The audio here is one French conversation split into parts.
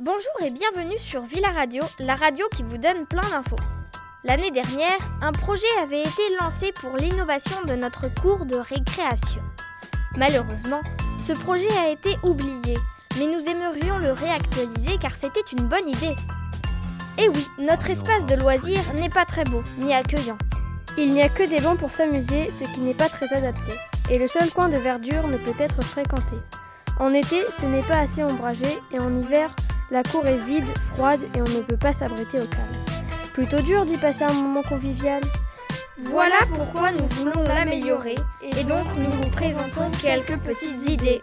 Bonjour et bienvenue sur Villa Radio, la radio qui vous donne plein d'infos. L'année dernière, un projet avait été lancé pour l'innovation de notre cours de récréation. Malheureusement, ce projet a été oublié, mais nous aimerions le réactualiser car c'était une bonne idée. Et oui, notre espace de loisirs n'est pas très beau ni accueillant. Il n'y a que des bancs pour s'amuser, ce qui n'est pas très adapté. Et le seul coin de verdure ne peut être fréquenté. En été, ce n'est pas assez ombragé et en hiver, la cour est vide, froide et on ne peut pas s'abriter au calme. Plutôt dur d'y passer un moment convivial. Voilà pourquoi nous voulons l'améliorer et donc nous vous présentons quelques petites idées.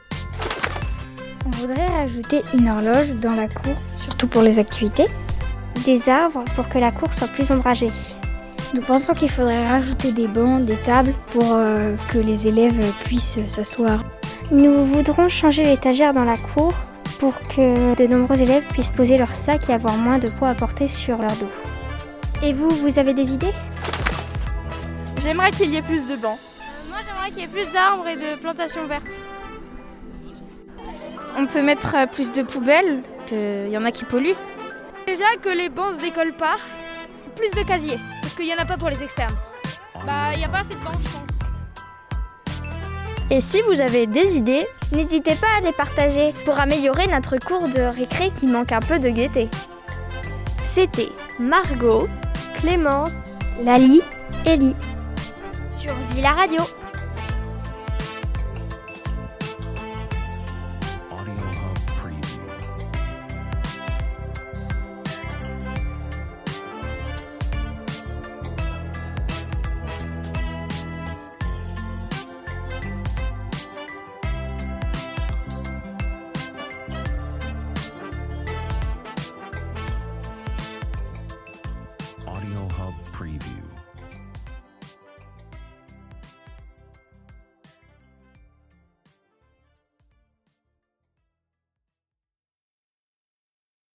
On voudrait rajouter une horloge dans la cour, surtout pour les activités. Des arbres pour que la cour soit plus ombragée. Nous pensons qu'il faudrait rajouter des bancs, des tables pour euh, que les élèves puissent s'asseoir. Nous voudrons changer l'étagère dans la cour pour que de nombreux élèves puissent poser leur sac et avoir moins de poids à porter sur leur dos. Et vous, vous avez des idées? J'aimerais qu'il y ait plus de bancs. Euh, moi, j'aimerais qu'il y ait plus d'arbres et de plantations vertes. On peut mettre euh, plus de poubelles, qu'il y en a qui polluent. Déjà que les bancs se décollent pas. Plus de casiers, parce qu'il n'y en a pas pour les externes. Bah, il n'y a pas assez de bancs, je pense. Et si vous avez des idées, n'hésitez pas à les partager pour améliorer notre cours de récré qui manque un peu de gaieté. C'était Margot, Clémence, Lali, Ellie sur Villa Radio. Audio Hub Preview.